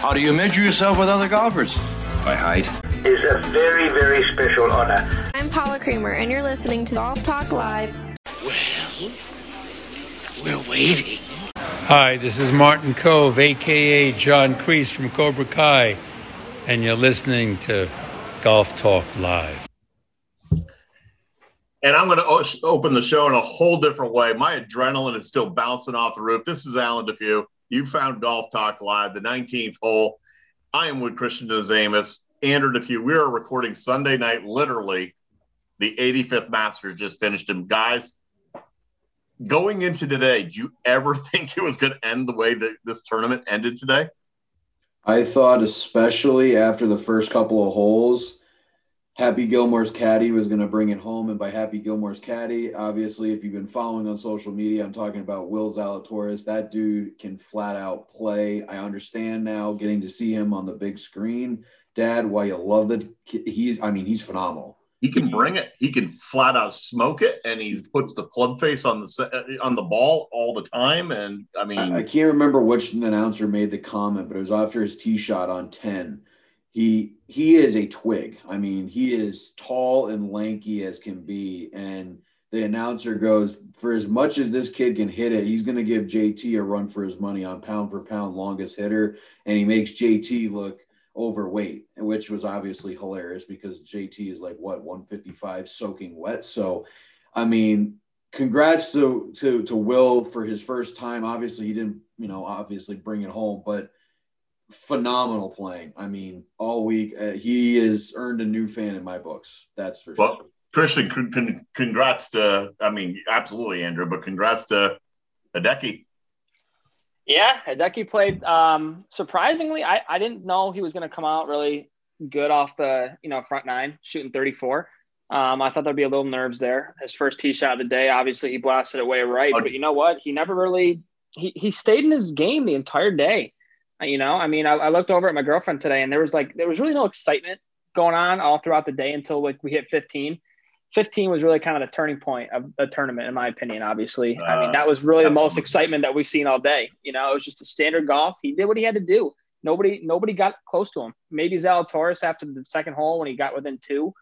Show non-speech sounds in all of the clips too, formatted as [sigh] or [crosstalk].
How do you measure yourself with other golfers? By height. It's a very, very special honor. I'm Paula Creamer, and you're listening to Golf Talk Live. Well, we're waiting. Hi, this is Martin Kove, aka John Kreese from Cobra Kai, and you're listening to Golf Talk Live. And I'm going to open the show in a whole different way. My adrenaline is still bouncing off the roof. This is Alan Depew. You found Golf Talk Live, the 19th hole. I am with Christian Zamas, Andrew Depew. We are recording Sunday night, literally. The 85th Masters just finished him. Guys, going into today, do you ever [laughs] think it was going to end the way that this tournament ended today? I thought, especially after the first couple of holes, Happy Gilmore's caddy was going to bring it home. And by Happy Gilmore's caddy, obviously, if you've been following on social media, I'm talking about Will Zalatoris. That dude can flat out play. I understand now getting to see him on the big screen. Dad, why you love the He's, I mean, he's phenomenal. He can bring it. He can flat out smoke it, and he puts the club face on the uh, on the ball all the time. And I mean, I, I can't remember which announcer made the comment, but it was after his tee shot on ten he he is a twig. I mean, he is tall and lanky as can be. And the announcer goes, for as much as this kid can hit it, he's going to give JT a run for his money on pound for pound longest hitter. And he makes JT look overweight, which was obviously hilarious because JT is like what 155 soaking wet. So, I mean, congrats to to to Will for his first time. Obviously, he didn't, you know, obviously bring it home, but phenomenal playing. I mean, all week uh, he has earned a new fan in my books. That's for well, sure. Christian, con- con- congrats to. I mean, absolutely, Andrew, but congrats to Hideki. Yeah, Hideki played um, surprisingly. I, I didn't know he was going to come out really good off the you know front nine, shooting 34. Um, I thought there'd be a little nerves there. His first tee shot of the day, obviously he blasted it way right, but you know what? He never really he he stayed in his game the entire day. You know, I mean, I, I, looked over at my girlfriend today, and there was like there was really no excitement going on all throughout the day until like we hit 15. 15 was really kind of the turning point of the tournament, in my opinion. Obviously, uh, I mean that was really absolutely. the most excitement that we've seen all day. You know, it was just a standard golf. He did what he had to do. Nobody, nobody got close to him. Maybe Zalatoris after the second hole when he got within two,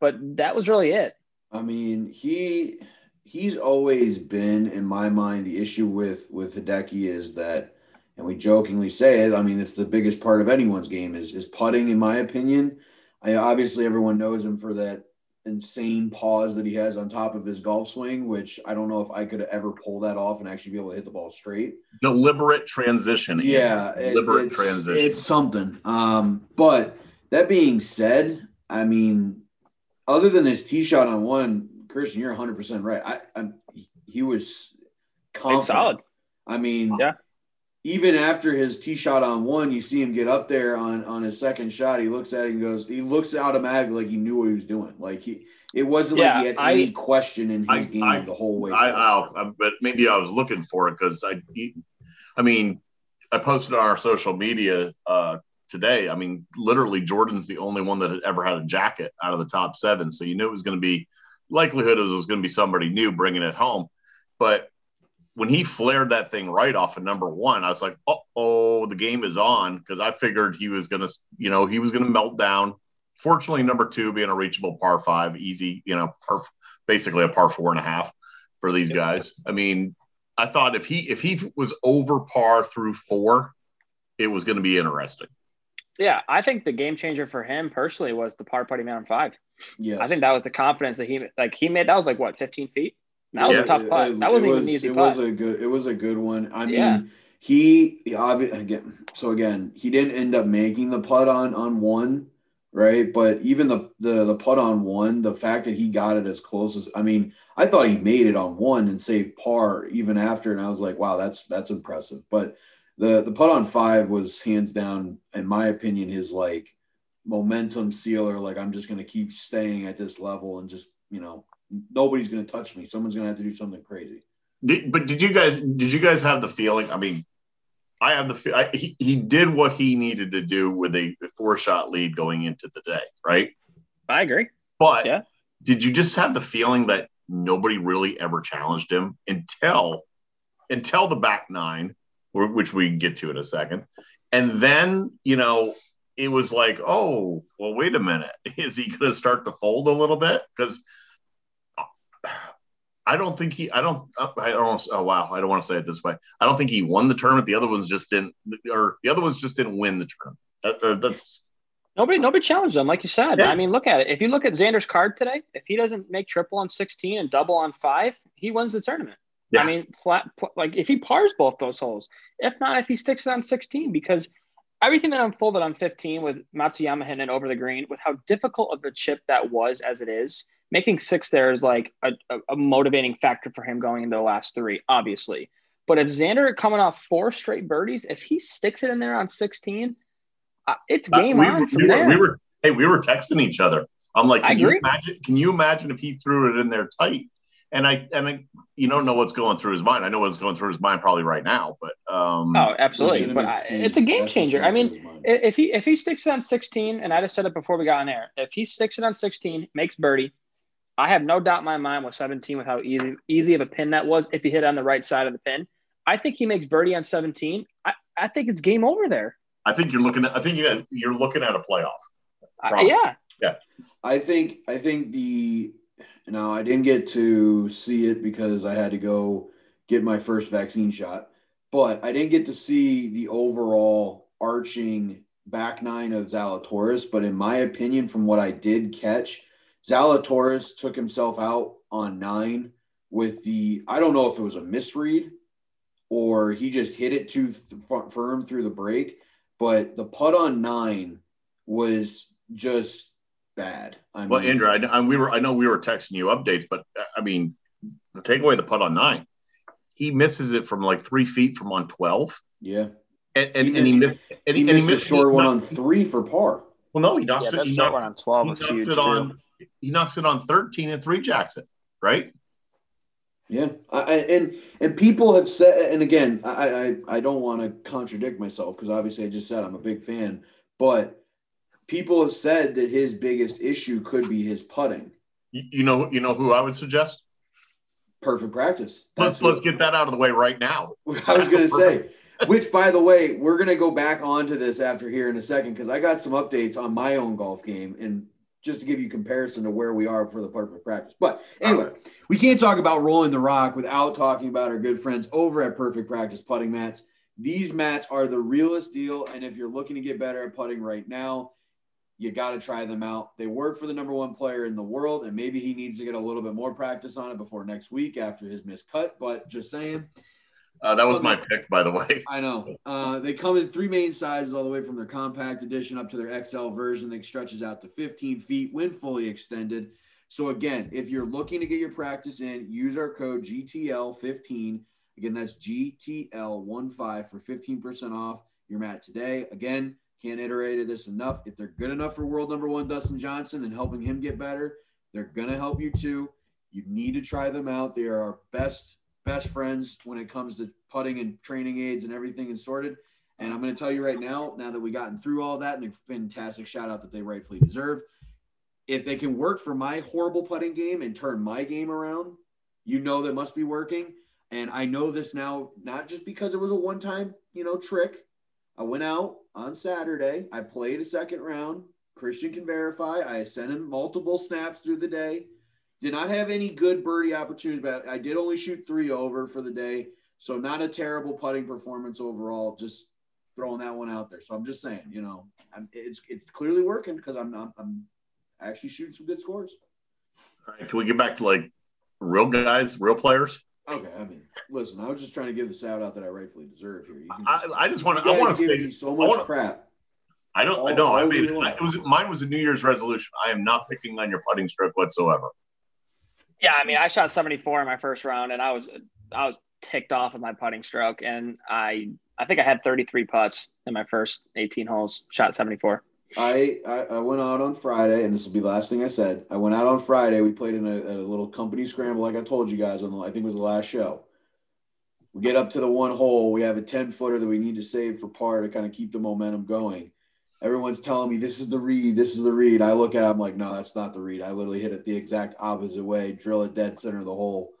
but that was really it. I mean, he he's always been in my mind the issue with with Hideki is that and we jokingly say it. I mean, it's the biggest part of anyone's game is is putting, in my opinion. I obviously everyone knows him for that insane pause that he has on top of his golf swing, which I don't know if I could ever pull that off and actually be able to hit the ball straight. Deliberate transition. Yeah, deliberate it, it's, transition. It's something. Um, but that being said, I mean, other than his tee shot on one, Christian, you're 100 percent right. I, I he was confident. solid. I mean, yeah even after his tee shot on one, you see him get up there on on his second shot. He looks at it and goes, he looks automatically like he knew what he was doing. Like he, it wasn't yeah, like he had I, any question in his I, game I, the whole way. I, I, but maybe I was looking for it because I, I mean, I posted on our social media uh, today. I mean, literally, Jordan's the only one that had ever had a jacket out of the top seven, so you knew it was going to be likelihood it was going to be somebody new bringing it home. But when he flared that thing right off of number one, I was like, oh, the game is on because I figured he was going to, you know, he was going to melt down. Fortunately, number two being a reachable par five, easy, you know, par, basically a par four and a half for these guys. I mean, I thought if he if he was over par through four, it was going to be interesting. Yeah, I think the game changer for him personally was the par putting man on five. Yeah, I think that was the confidence that he like. He made that was like what fifteen feet. That was yeah, a tough putt. It, that wasn't was, even an easy it putt. was a good. It was a good one. I mean, yeah. he obviously again. So again, he didn't end up making the putt on on one, right? But even the the the putt on one, the fact that he got it as close as I mean, I thought he made it on one and saved par even after, and I was like, wow, that's that's impressive. But the the putt on five was hands down, in my opinion, his like momentum sealer. Like I'm just going to keep staying at this level and just you know nobody's going to touch me. Someone's going to have to do something crazy. Did, but did you guys did you guys have the feeling? I mean, I have the I, he he did what he needed to do with a four shot lead going into the day, right? I agree. But yeah. did you just have the feeling that nobody really ever challenged him until until the back nine, which we can get to in a second, And then, you know, it was like, oh, well, wait a minute. [laughs] Is he going to start to fold a little bit? Because I don't think he, I don't, I don't, oh, wow. I don't want to say it this way. I don't think he won the tournament. The other ones just didn't, or the other ones just didn't win the tournament. That, that's, Nobody, nobody challenged him, like you said. Yeah. I mean, look at it. If you look at Xander's card today, if he doesn't make triple on 16 and double on five, he wins the tournament. Yeah. I mean, flat, like if he pars both those holes, if not, if he sticks it on 16, because everything that unfolded on 15 with Matsuyama hitting it over the green, with how difficult of a chip that was as it is, making six there is like a, a, a motivating factor for him going into the last three, obviously. But if Xander coming off four straight birdies, if he sticks it in there on 16, uh, it's game we, on were- from we, there. were, we were, hey, we were texting each other. I'm like, can you imagine? Can you imagine if he threw it in there tight? And I, and I, you don't know what's going through his mind. I know what's going through his mind probably right now, but um, Oh, absolutely. But I, it's a game changer. I mean, through his mind. i- if he if he sticks it on 16, and I just said it before we got on air, if he sticks it on 16, makes birdie, I have no doubt in my mind with 17 with how easy easy of a pin that was. If he hit it on the right side of the pin, I think he makes birdie on 17. I, I think it's game over there. I think you're looking at. I think you you're looking at a playoff. I, Probably. yeah, I think I think the now I didn't get to see it because I had to go get my first vaccine shot, but I didn't get to see the overall arching back nine of Zalatoris. But in my opinion, from what I did catch, Zalatoris took himself out on nine with the I don't know if it was a misread or he just hit it too th- firm through the break, but the putt on nine was just bad. I Well, mean, Andrew, I, I we were I know we were texting you updates, but uh, I mean, take away the putt on nine. He misses it from like three feet from on twelve, yeah, and and He and he missed- missed. And he he, and missed a short one on three for par. Well, no, he yeah, it. that He short knocks, one on 12 he was knocks huge it too. on. He knocks it on thirteen and three jacks it right. Yeah, I, and and people have said, and again, I I, I don't want to contradict myself because obviously I just said I'm a big fan, but people have said that his biggest issue could be his putting. You, know, you know who I would suggest. Perfect practice. Let's That's let's get that out of the way right now. [laughs] I was gonna say. [laughs] Which, by the way, we're gonna go back onto this after here in a second because I got some updates on my own golf game and just to give you comparison to where we are for the perfect practice. But anyway, we can't talk about rolling the rock without talking about our good friends over at Perfect Practice Putting Mats. These mats are the realest deal, and if you're looking to get better at putting right now, you got to try them out. They work for the number one player in the world, and maybe he needs to get a little bit more practice on it before next week after his missed cut. But just saying, Uh, that was my pick, by the way. [laughs] I know. Uh, they come in three main sizes, all the way from their compact edition up to their XL version that stretches out to 15 feet when fully extended. So, again, if you're looking to get your practice in, use our code GTL15. Again, that's GTL15 for 15% off your mat today. Again, can't iterate this enough. If they're good enough for world number one Dustin Johnson and helping him get better, they're going to help you too. You need to try them out. They are our best best friends when it comes to putting and training aids and everything and sorted. And I'm going to tell you right now, now that we've gotten through all that and the fantastic shout out that they rightfully deserve, if they can work for my horrible putting game and turn my game around, you know that must be working. And I know this now, not just because it was a one time, you know, trick. I went out on Saturday. I played a second round. Christian can verify. I sent him multiple snaps through the day. Did not have any good birdie opportunities, but I did only shoot three over for the day. So not a terrible putting performance overall. Just throwing that one out there. So I'm just saying, you know, I'm, it's it's clearly working because I'm not I'm actually shooting some good scores. All right, can we get back to like real guys, real players? Okay, I mean, listen, I was just trying to give the shout out that I rightfully deserve here. Can I, I just want to. I want to say so much wanna- crap. I don't. I all- know. I all made year it. Was mine was a New Year's resolution. I am not picking on your putting stroke whatsoever. Yeah, I mean, I shot 74 in my first round, and I was I was ticked off with my putting stroke, and I I think I had 33 putts in my first 18 holes. Shot 74. I, I I went out on Friday, and this will be the last thing I said. I went out on Friday. We played in a, a little company scramble, like I told you guys on the I think it was the last show. We get up to the one hole. We have a ten footer that we need to save for par to kind of keep the momentum going. Everyone's telling me this is the read, this is the read. I look at it, I'm like, no, that's not the read. I literally hit it the exact opposite way, drill it dead center of the hole.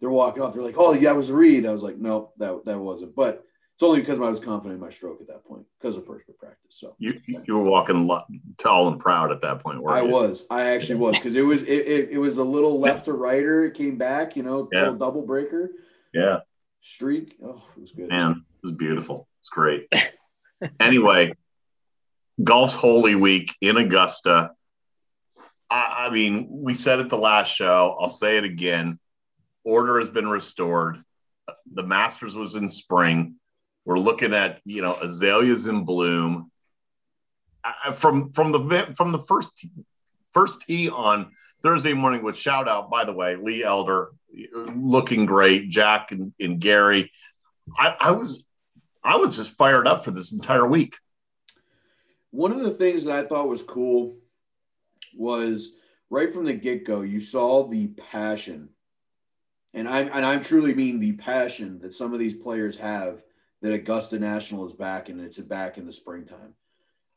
They're walking off. They're like, oh, yeah, that was the read. I was like, nope, that that wasn't. But It's only because I was confident in my stroke at that point because of first practice. So you you were walking tall and proud at that point. I you? was. I actually was because it was it, it, it was a little left or righter. It came back, you know, Yeah. double breaker Yeah, streak. Oh, it was good. man, it was beautiful. It's great. [laughs] anyway, golf's holy week in Augusta. I, I mean, we said it the last show. I'll say it again. Order has been restored. The Masters was in spring. We're looking at you know azaleas in bloom. I, from from the from the first first tee on Thursday morning with shout out by the way Lee Elder looking great Jack and, and Gary I, I was I was just fired up for this entire week One of the things that I thought was cool was right from the get go, you saw the passion, and I and I truly mean the passion that some of these players have that Augusta National is back and it's back in the springtime.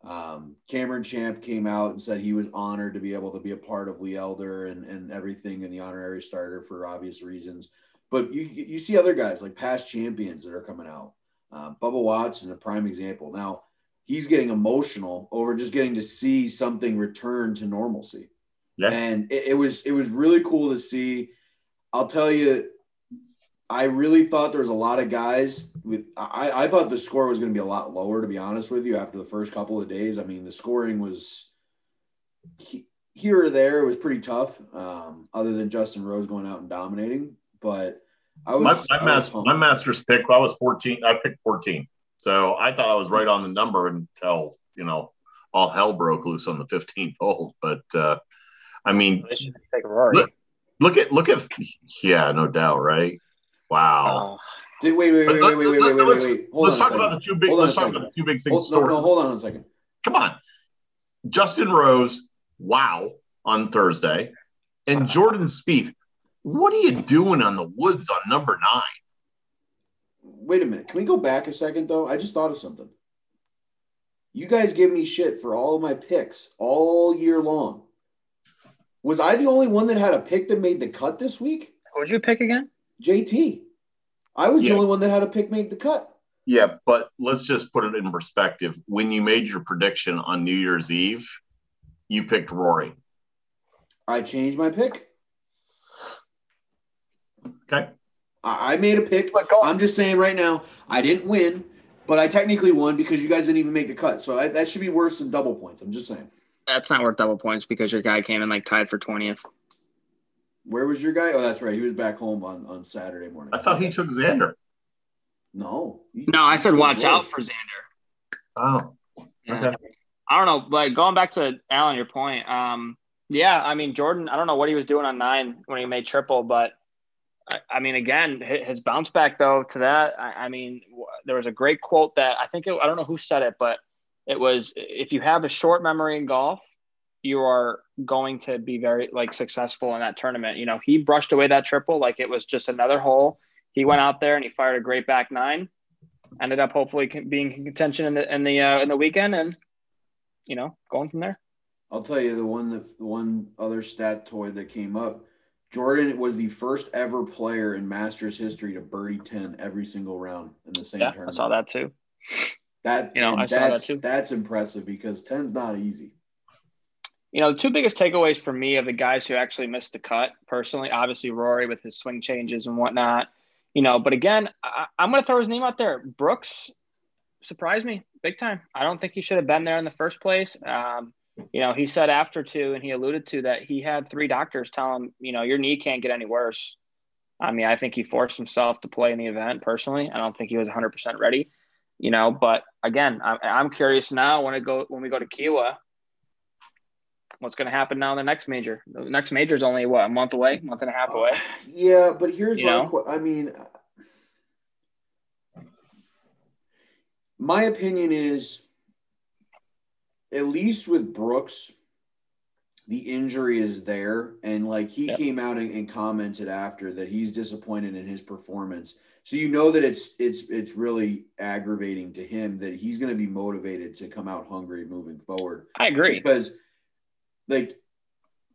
Um, Cameron Champ came out and said he was honored to be able to be a part of Lee Elder and, and everything in the honorary starter for obvious reasons. But you you see other guys like past champions that are coming out. Uh, Bubba Watson, a prime example. Now he's getting emotional over just getting to see something return to normalcy. Yeah. And it, it was it was really cool to see. I'll tell you, I really thought there was a lot of guys with I, I thought the score was going to be a lot lower, to be honest with you, after the first couple of days. I mean, the scoring was he- here or there, it was pretty tough, um, other than Justin Rose going out and dominating. But I was my, I my, was master, my master's pick I was 14 I picked 14 so I thought I was right on the number until you know all hell broke loose on the 15th hole but uh I mean They should take Rory. Look- look at look at yeah no doubt right wow Oh, Did, wait, wait, wait, wait, wait, wait, wait, wait, wait, wait. Hold let's talk about the two big Hold let's talk about the two big things Hold, no, no, hold on a second. come on. Justin Rose, wow, on Thursday. And Jordan Spieth, what are you doing on the woods on number nine? Wait a minute. Can we go back a second though? I just thought of something. You guys give me shit for all of my picks all year long. Was I the only one that had a pick that made the cut this week? who'd you pick again? JT. I was Yeah. the only one that had a pick make the cut. Yeah, but let's just put it in perspective. When you made your prediction on New Year's Eve, you picked Rory. I changed my pick. Okay. I I made a pick. But go- I'm just saying right now, I didn't win, but I technically won because you guys didn't even make the cut. So I, that should be worse than double points. I'm just saying. That's not worth double points because your guy came in like tied for twentieth. Where was your guy? Oh, that's right. He was back home on, on Saturday morning. I thought he took Xander. No. He- No, I said watch out for Xander. Oh, Yeah. okay. I don't know, like going back to Alan, your point. Um, yeah, I mean Jordan. I don't know what he was doing on nine when he made triple, but I, I mean, again, his bounce back though to that. I, I mean, there was a great quote that I think it, I don't know who said it, but it was if you have a short memory in golf, you are going to be very like successful in that tournament. You know, he brushed away that triple like it was just another hole. He went out there and he fired a great back nine. Ended up hopefully being in contention in the in the uh, in the weekend and you know going from there. I'll tell you the one that the one other stat toy that came up. Jordan was the first ever player in Masters history to birdie 10 every single round in the same Yeah, I tournament. saw that too. That, You know, I saw that too. That's impressive because 10's not easy. You know, the two biggest takeaways for me of the guys who actually missed the cut, personally, obviously Rory with his swing changes and whatnot. You know, but again, I, I'm going to throw his name out there. Brooks surprised me big time. I don't think he should have been there in the first place. Um, you know, he said after two, and he alluded to that he had three doctors tell him, you know, your knee can't get any worse. I mean, I think he forced himself to play in the event personally. I don't think he was 100% ready, you know, but again, I'm, I'm curious now when I go, when we go to Kiawah, what's going to happen now in the next major? The next major is only what, a month away, month and a half away. Yeah, but here's You my? I mean, my opinion is at least with Brooks, the injury is there. And like he Yep. came out and, and commented after that he's disappointed in his performance. So you know that it's it's it's really aggravating to him that he's going to be motivated to come out hungry moving forward I agree. because like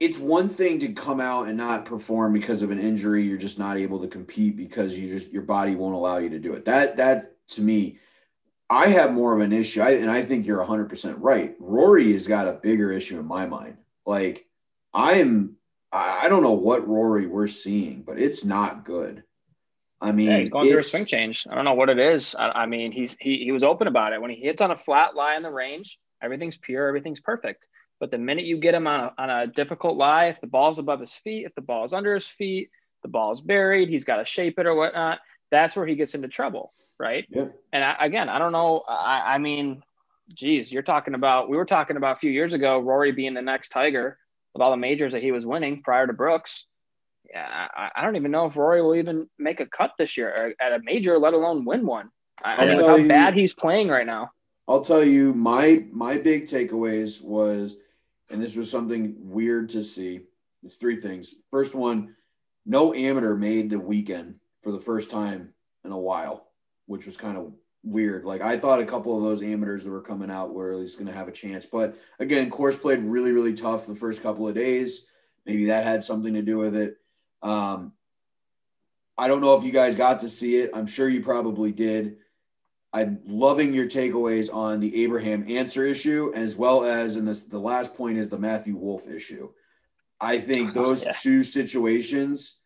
it's one thing to come out and not perform because of an injury you're just not able to compete because you just your body won't allow you to do it that that to me, I have more of an issue, I, and I think you're 100% right. Rory has got a bigger issue in my mind. Like, I am, I don't know what Rory we're seeing, but it's not good. I mean, yeah, he's going through a swing change. I don't know what it is. I, I, mean, he's he he was open about it. When he hits on a flat lie in the range, everything's pure, everything's perfect. But the minute you get him on a, on a difficult lie, if the ball's above his feet, if the ball's under his feet, the ball's buried, he's got to shape it or whatnot. That's where he gets into trouble, right? Yeah. And I, again, I don't know. I, I mean, geez, you're talking about. We were talking about a few years ago, Rory being the next Tiger with all the majors that he was winning prior to Brooks. Yeah, I, I don't even know if Rory will even make a cut this year at a major, let alone win one. I, mean, how you, bad he's playing right now. I'll tell you, my my big takeaways was, and this was something weird to see. It's three things. First one, no amateur made the weekend for the first time in a while, which was kind of weird. Like I thought a couple of those amateurs that were coming out were at least going to have a chance. But again, course played really, really tough the first couple of days. Maybe that had something to do with it. Um, I don't know if you guys got to see it. I'm sure you probably did. I'm loving your takeaways on the Abraham Ancer issue, as well as in this the last point is the Matthew Wolff issue. I think [laughs] oh, those yeah. two situations,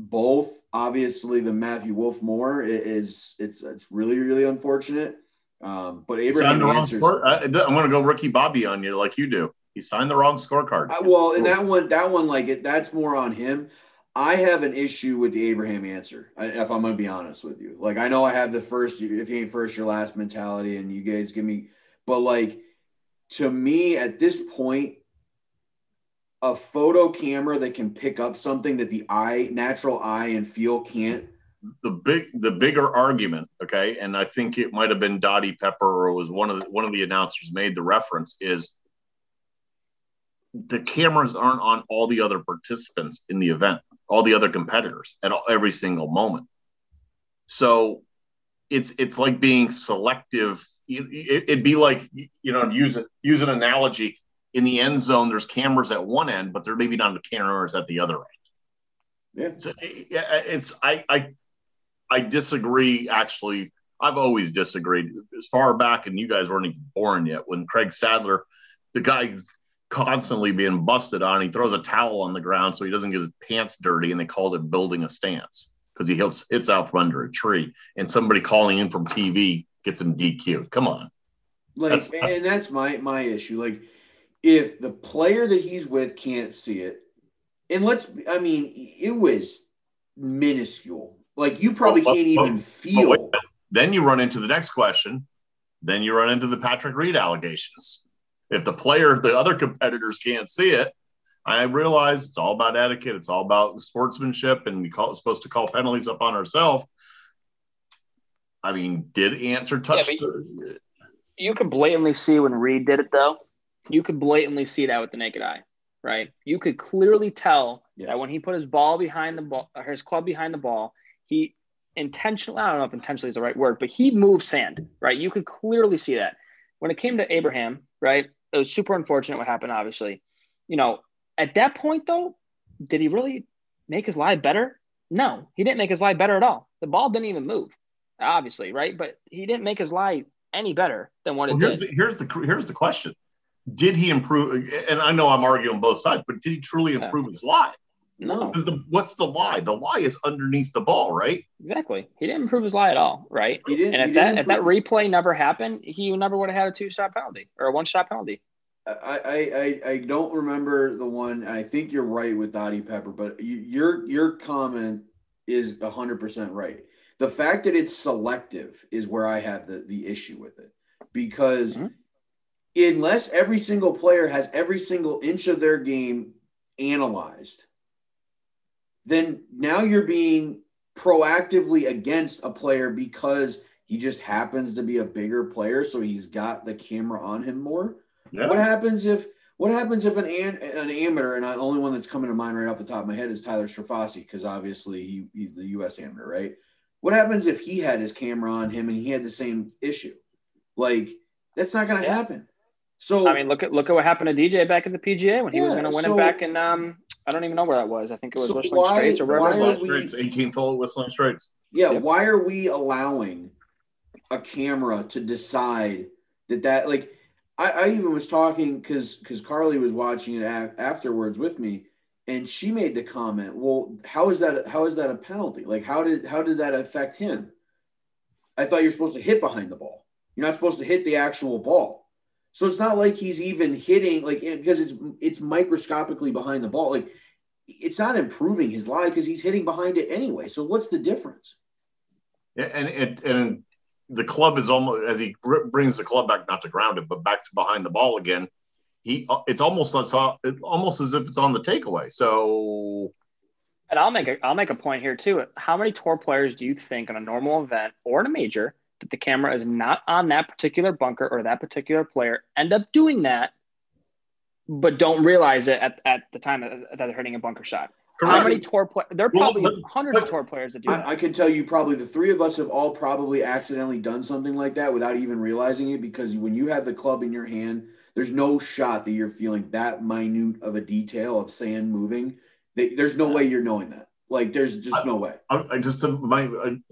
both obviously the Matthew Wolff more is it's it's really really unfortunate. Um, but Abraham the wrong score. I, am going to go Ricky Bobby on you like you do. He signed the wrong scorecard. Uh, well, and that one, that one, like it, that's more on him. I have an issue with the Abraham Ancer. If I'm going to be honest with you, like I know I have the first, if you ain't first, your last mentality, and you guys give me, but like to me at this point, a photo camera that can pick up something that the eye, natural eye and feel can't. The big, the bigger argument, okay, and I think it might have been Dottie Pepper or was one of the one of the announcers made the reference is the cameras aren't on all the other participants in the event, all the other competitors at all, every single moment. So it's it's like being selective. It, would be like you know use use an analogy in the end zone, there's cameras at one end, but there maybe not the cameras at the other end. Yeah. It's, it's I, I I disagree. Actually, I've always disagreed as far back, and you guys weren't even born yet when Craig Stadler, the guy constantly being busted on, he throws a towel on the ground so he doesn't get his pants dirty, and they called it building a stance because he hits, hits out from under a tree, and somebody calling in from TV gets him DQ'd. Come on. Like, that's, and that's my my issue. Like if the player that he's with can't see it, and let's, I mean, it was minuscule. Like you probably can't even feel. Then you run into the next question. Then you run into the Patrick Reed allegations. If the player, the other competitors can't see it, I realize it's all about etiquette. It's all about sportsmanship, and we call supposed to call penalties up on ourselves. I mean, did Ancer touch? Yeah, the... You can blatantly see when Reed did it, though you could blatantly see that with the naked eye, right? You could clearly tell yes. that when he put his ball behind the ball, or his club behind the ball, he intentionally, I don't know if intentionally is the right word, but he moved sand, right? You could clearly see that. When it came to Abraham, right? It was super unfortunate what happened, obviously. You know, at that point, though, did he really make his lie better? No, he didn't make his lie better at all. The ball didn't even move, obviously, right? But he didn't make his lie any better than what well, it here's did. The, here's the here's the question: did he improve? And I know I'm arguing both sides, but did he truly improve his lie? No. The, what's the lie? The lie is underneath the ball, right? Exactly. He didn't improve his lie at all, right? He didn't. And if that if that replay never happened, he never would have had a two shot penalty or a one shot penalty. I, I I don't remember the one. I think you're right with Dottie Pepper, but you, your your comment is hundred percent right. The fact that it's selective is where I have the the issue with it because. Mm-hmm unless every single player has every single inch of their game analyzed, then now you're being proactively against a player because he just happens to be a bigger player, so he's got the camera on him more. Yeah. What happens if what happens if an an amateur and the only one that's coming to mind right off the top of my head is Tyler Strafaci because obviously he, he's the U.S. amateur, right? What happens if he had his camera on him and he had the same issue? Like that's not going to yeah. happen. So I mean, look at look at what happened to DJ back at the PGA when he yeah, was going to win so, it back in um I don't even know where that was. I think it was so Whistling why, Straits or wherever. Whistling Straits, 18th hole Whistling Straits. Yeah, yep. why are we allowing a camera to decide that that like I, I even was talking because because Carly was watching it a- afterwards with me, and she made the comment, "Well, how is that? How is that a penalty? Like, how did how did that affect him? I thought you're supposed to hit behind the ball. You're not supposed to hit the actual ball. So it's not like he's even hitting like because it's it's microscopically behind the ball. Like it's not improving his lie because he's hitting behind it anyway. So what's the difference? and it and the club is almost as he brings the club back not to ground it but back to behind the ball again he uh, it's almost uh, it's almost as if it's on the takeaway so and I'll make a I'll make a point here too. How many tour players do you think in a normal event or in a major that the camera is not on that particular bunker or that particular player end up doing that, but don't realize it at, at the time that they're hitting a bunker shot? Correct. How many tour players? There are probably well, but, hundreds but, of tour players that do I, that. I can tell you probably the three of us have all probably accidentally done something like that without even realizing it because when you have the club in your hand, there's no shot that you're feeling that minute of a detail of sand moving. There's no way you're knowing that. Like there's just I, no way. I, I just my an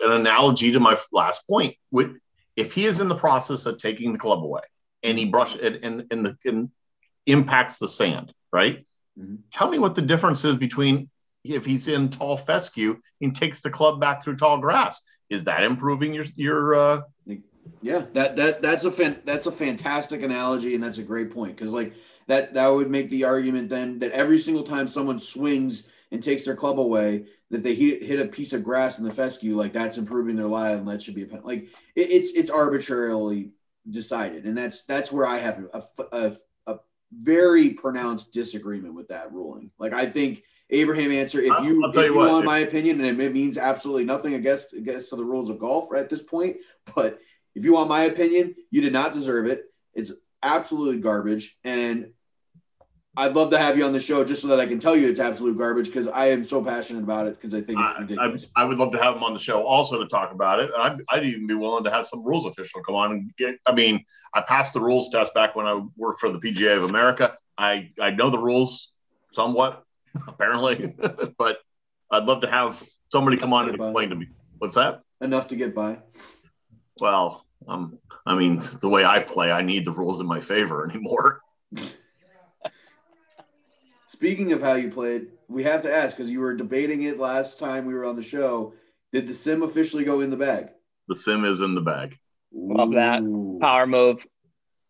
analogy to my last point. With if he is in the process of taking the club away and he brush it and and, the, and impacts the sand, right? Mm-hmm. Tell me what the difference is between if he's in tall fescue and takes the club back through tall grass. Is that improving your your? Uh... Yeah, that that that's a fan, that's a fantastic analogy, and that's a great point because like that that would make the argument then that every single time someone swings and takes their club away, that they hit, hit a piece of grass in the fescue, like that's improving their lie, and that should be a penalty. Like it, it's it's arbitrarily decided, and that's that's where I have a, a, very pronounced disagreement with that ruling. Like I think Abraham Ancer if you if you, you want my opinion, and it means absolutely nothing against against the rules of golf at this point, but if you want my opinion, you did not deserve it. It's absolutely garbage, and I'd love to have you on the show just so that I can tell you it's absolute garbage because I am so passionate about it because I think it's ridiculous. I, I, would love to have him on the show also to talk about it. I'd, I'd, even be willing to have some rules official come on and get. I mean, I passed the rules test back when I worked for the PGA of America. I I know the rules somewhat, apparently, [laughs] but I'd love to have somebody come on and explain by. to me. What's that? Enough to get by. Well, um, I mean, the way I play, I need the rules in my favor anymore. [laughs] Speaking of how you played, we have to ask because you were debating it last time we were on the show. Did the sim officially go in the bag? The sim is in the bag. Love that power move.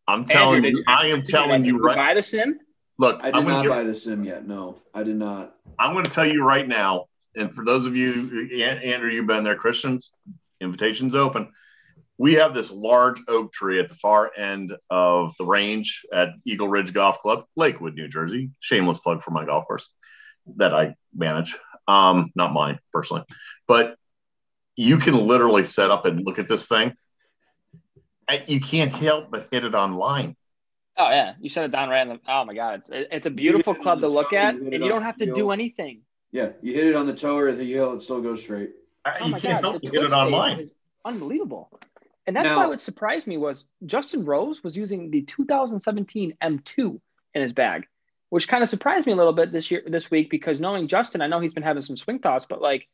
I'm telling Andrew, you, I am telling you, right. Buy the sim. Look, I did I'm not buy the sim yet. No, I did not. I'm going to tell you right now, and for those of you, Andrew, you've been there. Christians, invitations open we have this large oak tree at the far end of the range at Eagle Ridge Golf Club, Lakewood, New Jersey. Shameless plug for my golf course that I manage. Um, not mine personally, but you can literally set up and look at this thing. You can't help but hit it online. Oh yeah, you set it down right in the. Oh my god, it's it's a beautiful club to look at, and you don't have to do anything. Yeah, you hit it on the toe or the heel, it still goes straight. Oh you can't god, help but hit it online. unbelievable. And that's now, why what surprised me was Justin Rose was using the 2017 M2 in his bag, which kind of surprised me a little bit this year, this week, because knowing Justin, I know he's been having some swing thoughts, but like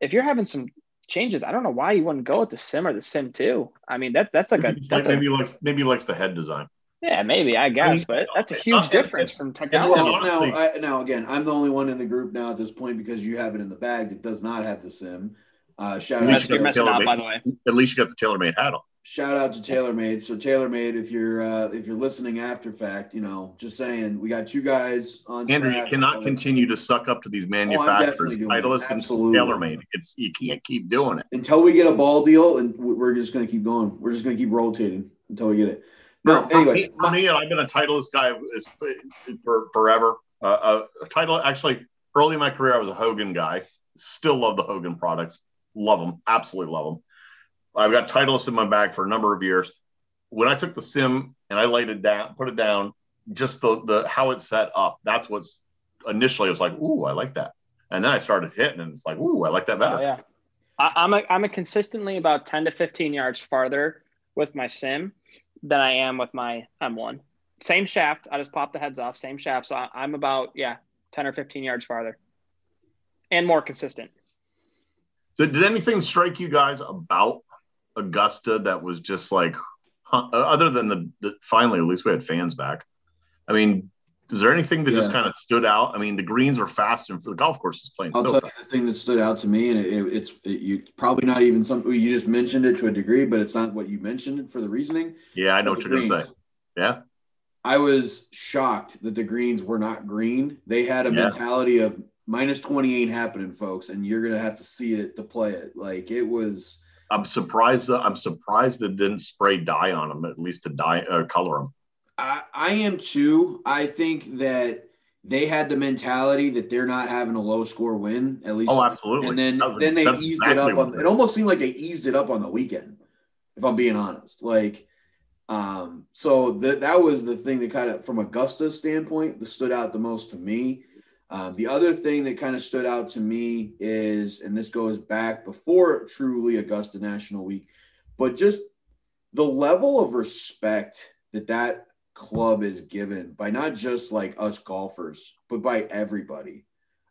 if you're having some changes, I don't know why you wouldn't go with the Sim or the Sim 2. I mean, that that's like a that's maybe a, likes maybe likes the head design. Yeah, maybe I guess, I mean, but that's a huge difference from technology. Well, now, I, now again, I'm the only one in the group now at this point because you have it in the bag that does not have the sim. Uh, shout out to messing up, by the way. At least you got the TaylorMade hat on. Shout out to TaylorMade. So TaylorMade, if you're uh, if you're listening after fact, you know, just saying, we got two guys on. Andrew, you cannot continue to suck up to these oh, manufacturers. Oh, Titleist and TaylorMade. It's you can't keep doing it until we get a ball deal, and we're just going to keep going. We're just going to keep rotating until we get it. No, for, anyway, for me, I've been a Titleist guy for forever. Uh, a title actually early in my career, I was a Hogan guy. Still love the Hogan products love them, absolutely love them. I've got Titleist in my bag for a number of years. When I took the sim and I laid it down, put it down, just the the how it's set up. That's what's initially I was like, ooh, I like that, and then I started hitting, and it's like, ooh, I like that better. Oh, yeah, I, am a I'm a consistently about 10 to 15 yards farther with my sim than I am with my M1. Same shaft. I just pop the heads off. Same shaft. So I, I'm about yeah 10 or 15 yards farther, and more consistent. So did anything strike you guys about Augusta that was just like, huh, uh, other than the, the finally, at least we had fans back. I mean, is there anything that just kind of stood out? I mean, the greens are fast and for the golf course is playing I'll so tell fast. you the thing that stood out to me, and it, it- it's it, you probably not even something you just mentioned it to a degree, but it's not what you mentioned for the reasoning. Yeah, I know what you're gonna say. Yeah, I was shocked that the greens were not green. They had a Yeah. mentality of minus 20 ain't happening, folks, and you're gonna have to see it to play it. Like it was I'm surprised. That, I'm surprised that didn't spray dye on them at least to dye or color them. I, I am too. I think that they had the mentality that they're not having a low score win, at least Oh, absolutely. And then was- then they eased exactly it up on it almost seemed like they eased it up on the weekend, if I'm being honest. Like um so that that was the thing that kind of from Augusta's standpoint that stood out the most to me. Um, the other thing that kind of stood out to me is, and this goes back before truly Augusta National Week, but just the level of respect that that club is given by not just like us golfers, but by everybody.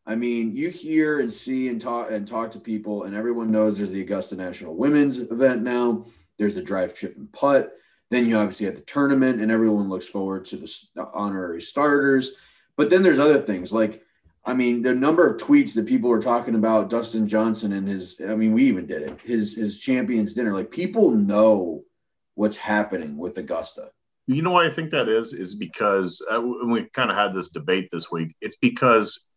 I mean, you hear and see and talk and talk to people, and everyone knows there's the Augusta National Women's event now. There's the drive, chip, and putt. Then you obviously have the tournament, and everyone looks forward to the honorary starters. But then there's other things like, I mean, the number of tweets that people were talking about Dustin Johnson and his. I mean, we even did it. His his champions dinner. Like people know what's happening with Augusta. You know why I think that is? Is because uh, we kind of had this debate this week. It's because,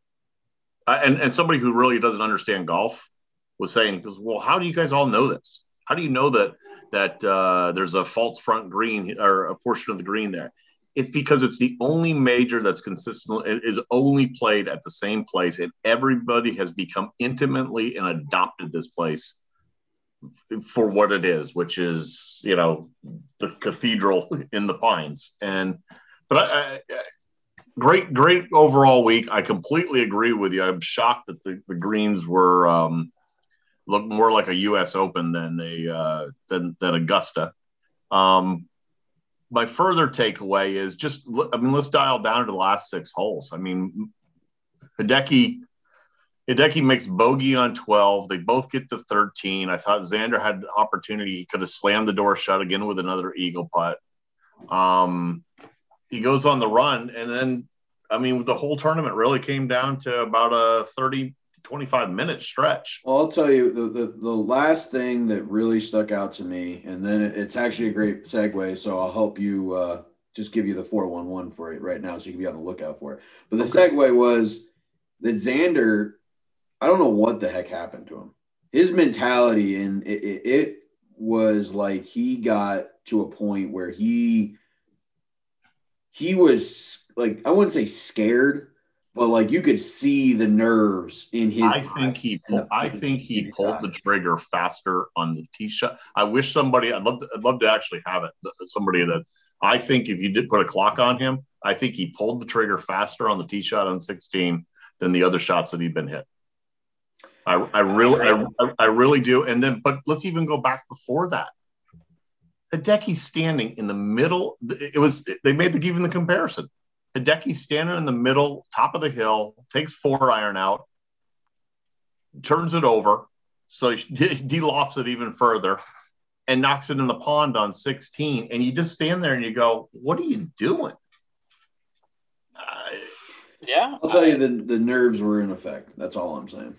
uh, and and somebody who really doesn't understand golf was saying, "Goes, well, how do you guys all know this? How do you know that that uh, there's a false front green or a portion of the green there?" It's because it's the only major that's consistent. It is only played at the same place, and everybody has become intimately and adopted this place for what it is, which is you know the cathedral in the pines. And but I, I, great, great overall week. I completely agree with you. I'm shocked that the, the greens were um, look more like a U.S. Open than a uh, than than Augusta. Um, my further takeaway is just I mean let's dial down to the last six holes. I mean Hideki Hideki makes bogey on 12. They both get to 13. I thought Xander had the opportunity. He could have slammed the door shut again with another eagle putt. Um, he goes on the run. And then, I mean, the whole tournament really came down to about a 30, 25 minute stretch. Well, I'll tell you the, the the last thing that really stuck out to me, and then it, it's actually a great segue. So I'll help you uh, just give you the four one one for it right now, so you can be on the lookout for it. But the segue was that Xander, I don't know what the heck happened to him. His mentality and it, it, it was like he got to a point where he he was like I wouldn't say scared, but like you could see the nerves in his. I think he the I think he pulled the trigger faster on the tee shot. I wish somebody, I'd love to, I'd love to actually have it. Somebody that I think if you did put a clock on him, I think he pulled the trigger faster on the tee shot on 16 than the other shots that he'd been hit. I, I really, I, I- really do. And then, but let's even go back before that. Hideki's standing in the middle. It was they made the even the comparison. Hideki's standing in the middle, top of the hill, takes four iron out, turns it over, so he [laughs] de-lofts it even further, and knocks it in the pond on 16. And you just stand there and you go, "What are you doing?" Uh, Yeah. I'll tell you the, the nerves were in effect. That's all I'm saying.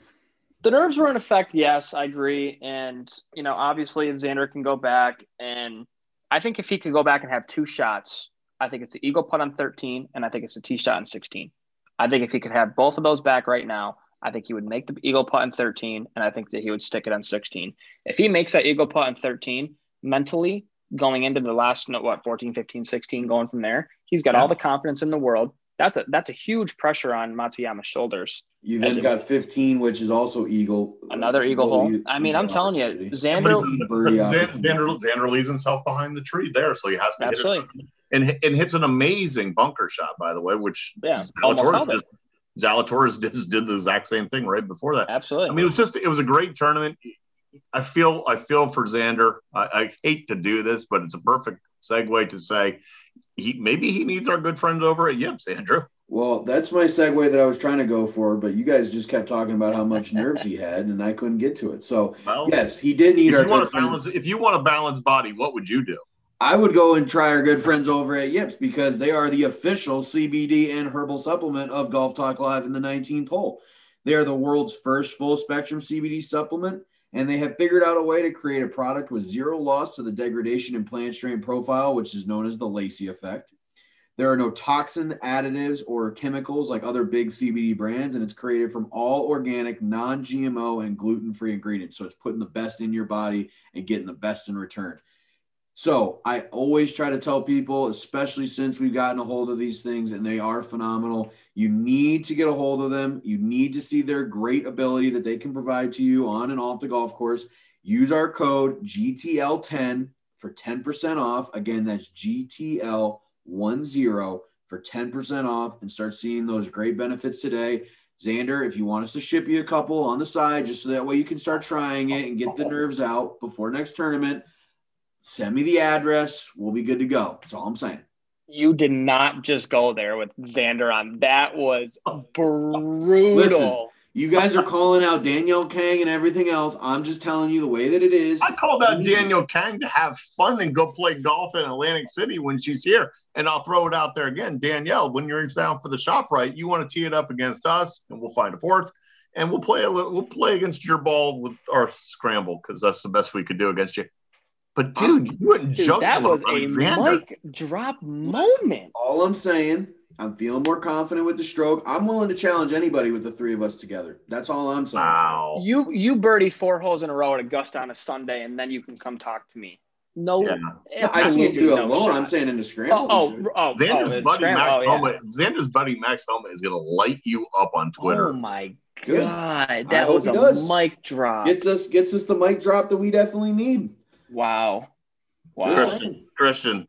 the nerves were in effect. Yes, I agree. And you know, obviously, if Xander can go back, and I think if he could go back and have two shots, I think it's the eagle putt on 13, and I think it's the tee shot on 16. I think if he could have both of those back right now, I think he would make the eagle putt on 13, and I think that he would stick it on 16. If he makes that eagle putt on 13, mentally going into the last what 14, 15, 16, going from there, he's got Yeah. all the confidence in the world. That's a that's a huge pressure on Matsuyama's shoulders. You As then it- got 15, which is also eagle. Uh, Another eagle Well, hole. I mean, I'm telling you, opportunity. Xander. Xander. Xander, Xander leaves himself behind the tree there, so he has to Absolutely. hit it and, and hits an amazing bunker shot, by the way, which Yeah, almost Zalatoris held did, Zalatoris [laughs] did, did the exact same thing right before that. Absolutely. I mean, it was just it was a great tournament. I feel I feel for Xander. I, I hate to do this, but it's a perfect segue to say he maybe he needs our good friends over at Yips, Andrew. Well, that's my segue that I was trying to go for, but you guys just kept talking about how much [laughs] nerves he had, and I couldn't get to it. So, Well, yes, he did need if our you want good balance, if you want a balanced body, what would you do? I would go and try our good friends over at Yips because they are the official CBD and herbal supplement of Golf Talk Live in the 19th hole. They are the world's first full spectrum CBD supplement, and they have figured out a way to create a product with zero loss to the degradation and plant strain profile, which is known as the Lacey effect. There are no toxin additives or chemicals like other big CBD brands, and it's created from all organic, non GMO, and gluten free ingredients. So it's putting the best in your body and getting the best in return. So I always try to tell people, especially since we've gotten a hold of these things and they are phenomenal, you need to get a hold of them. You need to see their great ability that they can provide to you on and off the golf course. Use our code GTL10 for 10% off. Again, that's GTL10 for 10% off and start seeing those great benefits today. Xander, if you want us to ship you a couple on the side, just so that way you can start trying it and get the nerves out before next tournament, send me the address. We'll be good to go. That's all I'm saying. You did not just go there with Xander on. That was oh. brutal. Listen, you guys are calling out Danielle Kang and everything else. I'm just telling you the way that it is. I called out Danielle Kang to have fun and go play golf in Atlantic City when she's here. And I'll throw it out there again. Danielle, when you're down for the ShopRite, you want to tee it up against us, and we'll find a fourth. And we'll play a little, we'll play against your ball with our scramble because that's the best we could do against you. But dude, you went Dude, jugular that was on a mic drop moment. All I'm saying, I'm feeling more confident with the stroke. I'm willing to challenge anybody with the three of us together. That's all I'm saying. Wow. You you birdie four holes in a row at Augusta on a Sunday, and then you can come talk to me. No, Yeah. No, I can't do it no alone. shot. I'm saying in the scramble. Oh, oh, oh, oh, Xander's oh, the buddy scramble. Max Oh, yeah. Homa, Xander's buddy Max Homa is gonna light you up on Twitter. Oh my Good. god, I that hope was he a does. mic drop. gets us gets us the mic drop that we definitely need. Wow, Just wow. saying. Christian,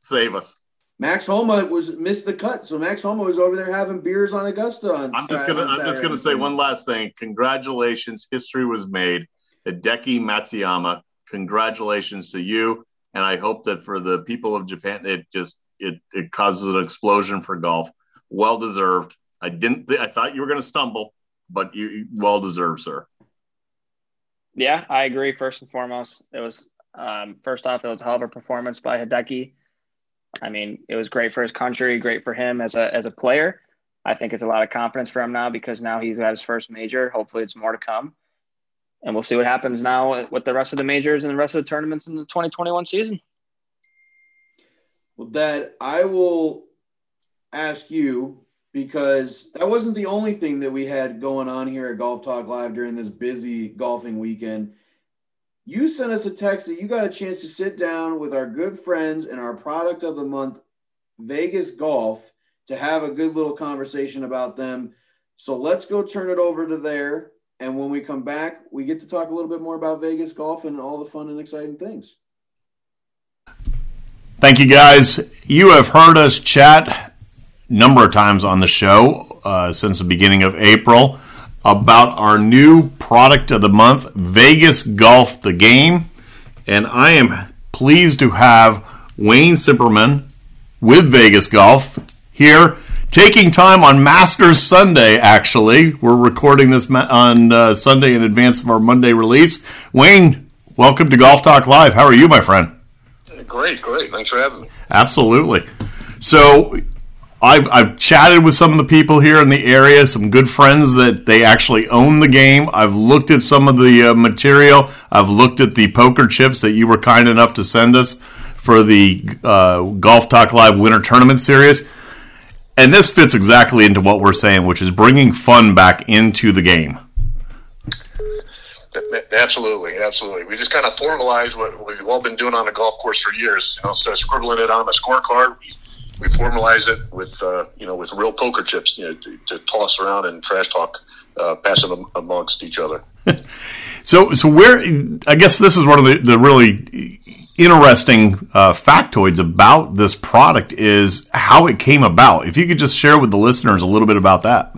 save us. Max Homa was missed the cut, so Max Homa was over there having beers on Augusta. On I'm just gonna on I'm just gonna say one last thing. Congratulations, history was made. Hideki Matsuyama, congratulations to you. And I hope that for the people of Japan, it just it it causes an explosion for golf. Well deserved. I didn't. Th- I thought you were going to stumble, but you you- well deserved, sir. Yeah, I agree. First and foremost, it was um, first off, it was a hell of a performance by Hideki. I mean, it was great for his country, great for him as a as a player. I think it's a lot of confidence for him now because now he's got his first major. Hopefully, it's more to come, and we'll see what happens now with the rest of the majors and the rest of the tournaments in the 2021 season. Well, Dad, I will ask you because that wasn't the only thing that we had going on here at Golf Talk Live during this busy golfing weekend. You sent us a text that you got a chance to sit down with our good friends and our product of the month, Vegas Golf, to have a good little conversation about them. So let's go turn it over to there. And when we come back, we get to talk a little bit more about Vegas Golf and all the fun and exciting things. Thank you, guys. You have heard us chat number of times on the show uh, since the beginning of April about our new product of the month, Vegas Golf the Game. And I am pleased to have Wayne Simperman with Vegas Golf here, taking time on Masters Sunday, actually. We're recording this on uh, Sunday in advance of our Monday release. Wayne, welcome to Golf Talk Live. How are you, my friend? Great, great. Thanks for having me. Absolutely. So I've, I've chatted with some of the people here in the area, some good friends that they actually own the game. I've looked at some of the uh, material. I've looked at the poker chips that you were kind enough to send us for the uh, Golf Talk Live Winter Tournament Series. And this fits exactly into what we're saying, which is bringing fun back into the game. Absolutely, absolutely. We just kind of formalize what we've all been doing on the golf course for years. You know, so scribbling it on a scorecard, we formalize it with uh, you know with real poker chips, you know, to, to toss around and trash talk, uh, passing them amongst each other. [laughs] So, so where I guess this is one of the, the really interesting uh, factoids about this product is how it came about. If you could just share with the listeners a little bit about that.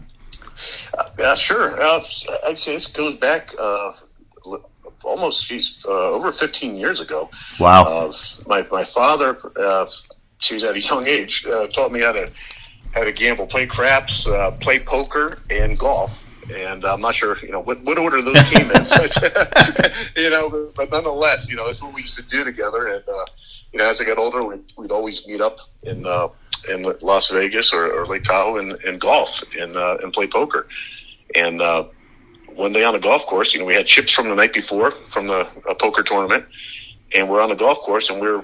Uh, yeah, sure. Uh, I'd say this goes back uh, almost geez, uh, over 15 years ago. Wow. Uh, my my father, uh, she's at a young age, uh, taught me how to had to gamble, play craps, uh, play poker, and golf. And I'm not sure, you know, what, what order those [laughs] came in, but, [laughs] you know, but nonetheless, you know, that's what we used to do together. And, uh, you know, as I got older, we'd, we'd always meet up in, uh, in Las Vegas or, or Lake Tahoe and, and golf and, uh, and play poker. And, uh, one day on the golf course, you know, we had chips from the night before from the uh, poker tournament and we're on the golf course and we're,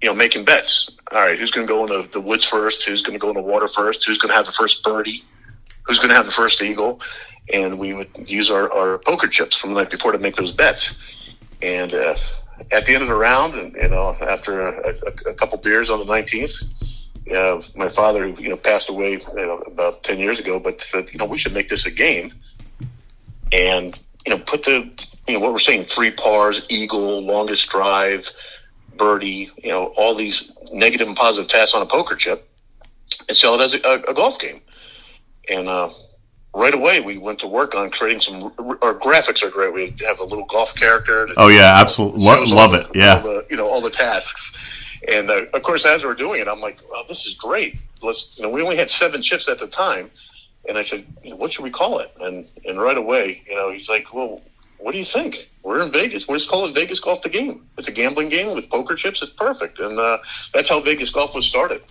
you know, making bets. All right, who's going to go in the, the woods first? Who's going to go in the water first? Who's going to have the first birdie? Who's going to have the first eagle? And we would use our, our poker chips from the night before to make those bets. And uh, at the end of the round, and you know, after a, a, a couple beers on the nineteenth, uh, my father, who you know, passed away you know, about ten years ago, but said, you know, we should make this a game, and you know, put the you know what we're saying, three pars, eagle, longest drive, birdie, you know, all these negative and positive tasks on a poker chip and sell it as a, a, golf game. And uh, right away, we went to work on creating some. Our graphics are great. We have a little golf character. That, oh yeah, absolutely, Lo- love it. Yeah, the, you know all the tasks. And uh, of course, as we're doing it, I'm like, "Well, this is great." Let's. You know, we only had seven chips at the time, and I said, "What should we call it?" And and right away, you know, he's like, "Well, what do you think? We're in Vegas. We're just calling Vegas Golf the game. It's a gambling game with poker chips. It's perfect, and uh, that's how Vegas Golf was started.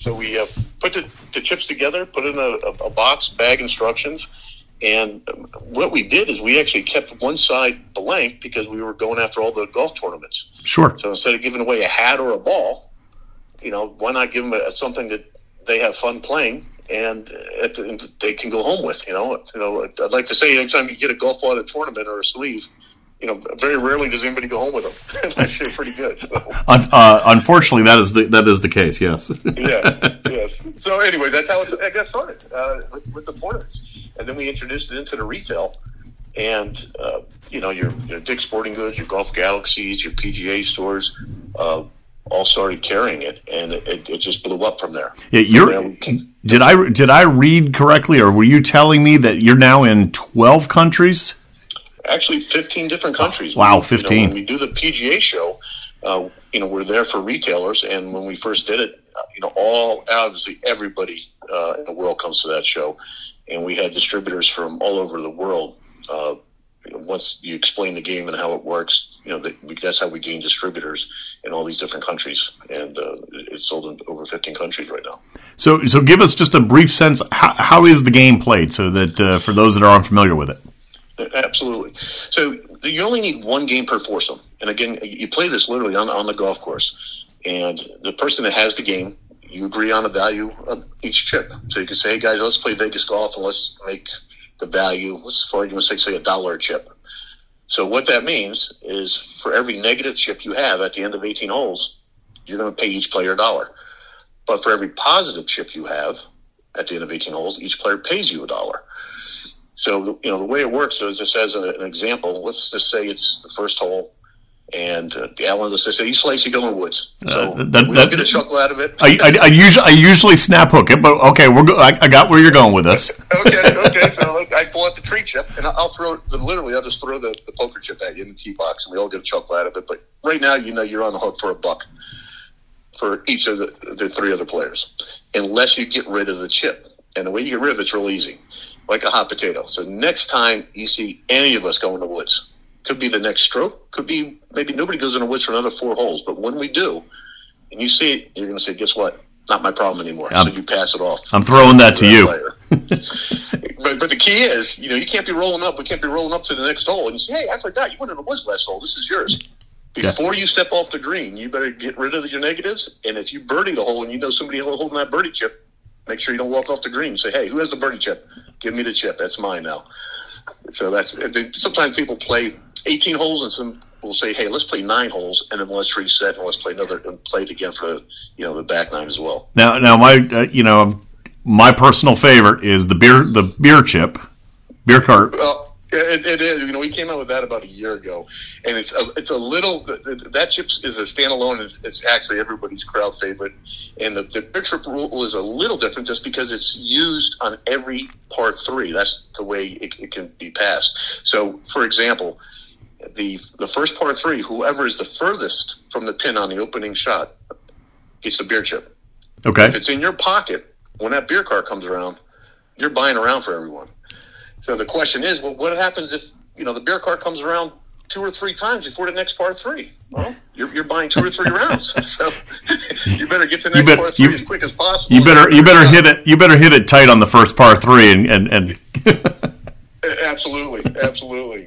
So we uh, put the, the, chips together, put in a, a, box, bag instructions, and what we did is we actually kept one side blank because we were going after all the golf tournaments. Sure. So instead of giving away a hat or a ball, you know, why not give them a, something that they have fun playing and the, they can go home with. You know, you know, I'd like to say every time you get a golf ball at a tournament or a sleeve, you know, very rarely does anybody go home with them. [laughs] Actually, pretty good. So. Uh, unfortunately, that is the that is the case. Yes. [laughs] yeah. Yes. So, anyway, that's how it, I got started uh, with, with, the tournaments, and then we introduced it into the retail. And uh, you know your, your Dick's Sporting Goods, your Golf Galaxies, your PGA stores, uh, all started carrying it, and it, it just blew up from there. Yeah, you're. Did I did I read correctly, or were you telling me that you're now in twelve countries? Actually, fifteen different countries. Wow, fifteen. You know, when we do the PGA show, uh, you know, we're there for retailers, and when we first did it, uh, you know, all obviously everybody uh, in the world comes to that show, and we had distributors from all over the world uh, once you explain the game and how it works, you know, that's how we gain distributors in all these different countries. And uh, it's sold in over 15 countries right now. So, so give us just a brief sense. How, how is the game played so that uh, for those that are unfamiliar with it? Absolutely. So you only need one game per foursome. And again, you play this literally on, on the golf course. And the person that has the game, you agree on the value of each chip. So you can say, hey guys, let's play Vegas golf and let's make the value, let's for argument's sake, say a dollar chip. So what that means is for every negative chip you have at the end of 18 holes, you're going to pay each player a dollar. But for every positive chip you have at the end of 18 holes, each player pays you a dollar. So, you know, the way it works is just as an example, let's just say it's the first hole and uh, Alan just said, "You slice, you go in woods." Uh, so uh, that, we that, get a chuckle out of it. I, I, I, usually I usually snap hook it, but okay, we're go- I, I, got where you're going with this. [laughs] okay, okay. So I pull out the tree chip, and I'll throw it. literally. I'll just throw the, the poker chip at you in the tee box, and we all get a chuckle out of it. But right now, you know, you're on the hook for a buck for each of the, the three other players, unless you get rid of the chip. And the way you get rid of it's real easy, like a hot potato. So next time you see any of us go in the woods could be the next stroke. Could be maybe nobody goes in the woods for another four holes. But when we do, and you see it, you're going to say, "Guess what? Not my problem anymore." I'm, so you pass it off. I'm throwing that to you. [laughs] but but the key is, you know, you can't be rolling up. We can't be rolling up to the next hole and say, "Hey, I forgot you went in the woods last hole. This is yours." Before you step off the green, you better get rid of your negatives. And if you birdie the hole and you know somebody holding that birdie chip, make sure you don't walk off the green. Say, "Hey, who has the birdie chip? Give me the chip. That's mine now." So that's sometimes people play 18 holes, and some will say, "Hey, let's play nine holes, and then let's reset and let's play another and play it again for you know the back nine as well." Now, now my uh, you know my personal favorite is the beer the beer chip beer cart. Well, it, it is. You know, we came out with that about a year ago, and it's a, it's a little that chip is a standalone. It's, it's actually everybody's crowd favorite, and the, the beer chip rule is a little different just because it's used on every par three. That's the way it, it can be passed. So, for example the the first par three, whoever is the furthest from the pin on the opening shot gets the beer chip. Okay. If it's in your pocket, when that beer car comes around, you're buying around for everyone. So the question is, well, what happens if you know the beer car comes around two or three times before the next par three? Well, you're, you're buying two or three rounds, [laughs] so [laughs] you better get to the next better- par three you- as quick as possible. You better you better hit it you better hit it tight on the first par three and and, and [laughs] [laughs] Absolutely, absolutely,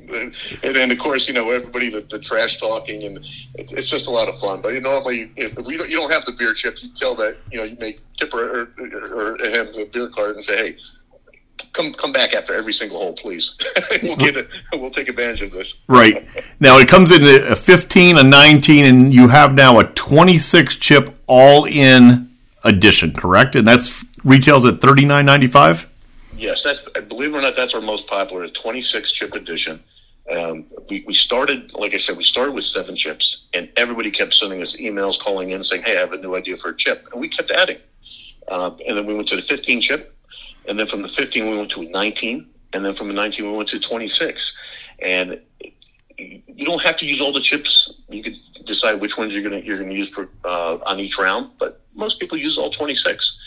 and, then of course you know everybody the, the trash talking and it's, it's just a lot of fun. But you normally if we don't, you don't have the beer chip, you tell that you know you make Tipper or, or, or him the beer card and say, hey, come come back after every single hole, please. [laughs] we'll get it. We'll take advantage of this. right now it comes in a 15 a 19 and you have now a 26 chip all in edition correct and that's retails at 39.95 Yes, that's believe it or not, that's our most popular, 26 chip edition. Um, we, we started, like I said, we started with seven chips, and everybody kept sending us emails, calling in, saying, "Hey, I have a new idea for a chip," and we kept adding. Uh, and then we went to the 15 chip, and then from the 15 we went to a 19, and then from the 19 we went to 26. And you don't have to use all the chips. You could decide which ones you're gonna you're gonna use per, uh, on each round, but most people use all 26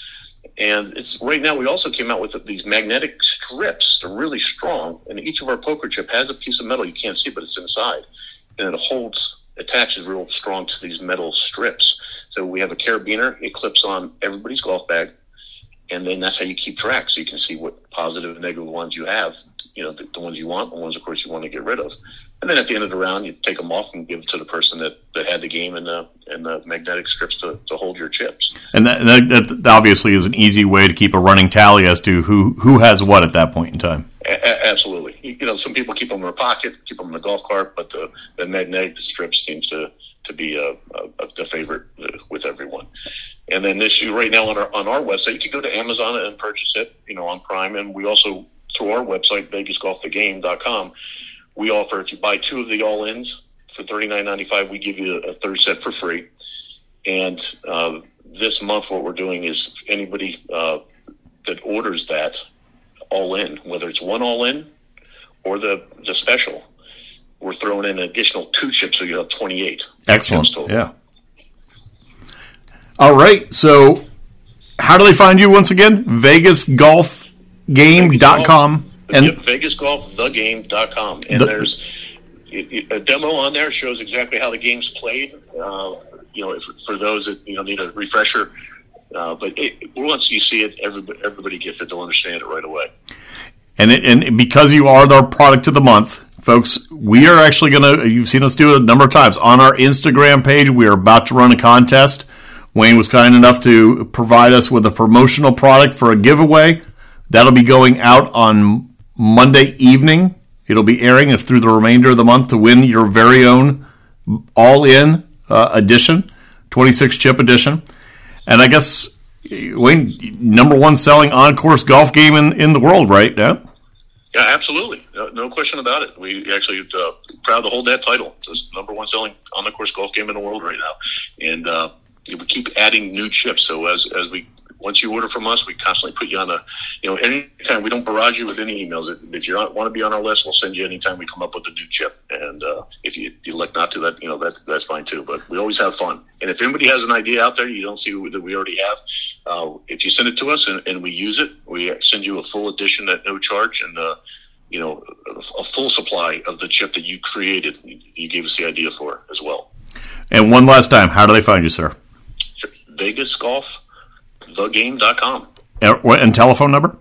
and it's right now we also came out with these magnetic strips. They're really strong. And each of our poker chip has a piece of metal you can't see but it's inside. And it holds attaches real strong to these metal strips. So we have a carabiner it clips on everybody's golf bag. And then that's how you keep track. So you can see what positive and negative ones you have you know the, the ones you want the ones of course you want to get rid of and then at the end of the round you take them off and give it to the person that, that had the game and the and the magnetic strips to, to hold your chips and that, that, that obviously is an easy way to keep a running tally as to who who has what at that point in time A- absolutely. You know, some people keep them in their pocket, keep them in the golf cart, but the, the magnetic strip seems to, to be a, a, a favorite uh, with everyone. And then this you right now on our on our website, you can go to Amazon and purchase it, you know, on Prime, and we also through our website VegasGolfTheGame.com, we offer if you. Buy two of the all ins for thirty nine ninety five, we give you a, third set for free. And uh, this month, what we're doing is anybody uh, that orders that all in, whether it's one all in or the the special, we're throwing in an additional two chips, so you have twenty eight. excellent. yeah. All right. So how do they find you once again? Vegasgolfgame.com and Yep, VegasGolfTheGame.com, and The- there's a demo on there shows exactly how the game's played. Uh, you know, if, for those that you know need a refresher, uh, but it, once you see it, everybody, everybody gets it. They'll understand it right away. And it, and because you are the product of the month, folks, we are actually going to. You've seen us do it a number of times on our Instagram page. We are about to run a contest. Wayne was kind enough to provide us with a promotional product for a giveaway. That'll be going out on Monday evening. It'll be airing if through the remainder of the month to win your very own all-in uh, edition, 26 chip edition. And I guess Wayne, number one selling on-course golf game in, in the world, right? Yeah. Yeah, absolutely, no, no question about it. We actually uh, proud to hold that title. It's number one selling on the course golf game in the world right now, and uh, we keep adding new chips. So as as we once you order from us, we constantly put you on a, you know, anytime we don't barrage you with any emails. If you want to be on our list, we'll send you anytime we come up with a new chip. And uh, if you, you elect not to, that you know that that's fine too. But we always have fun. And if anybody has an idea out there you don't see that we already have, uh, if you send it to us and, and we use it, we send you a full edition at no charge and. Uh, you know, a full supply of the chip that you created. You gave us the idea for as well. And one last time, how do they find you, sir? Vegas Golf, thegame.com. And, and telephone number?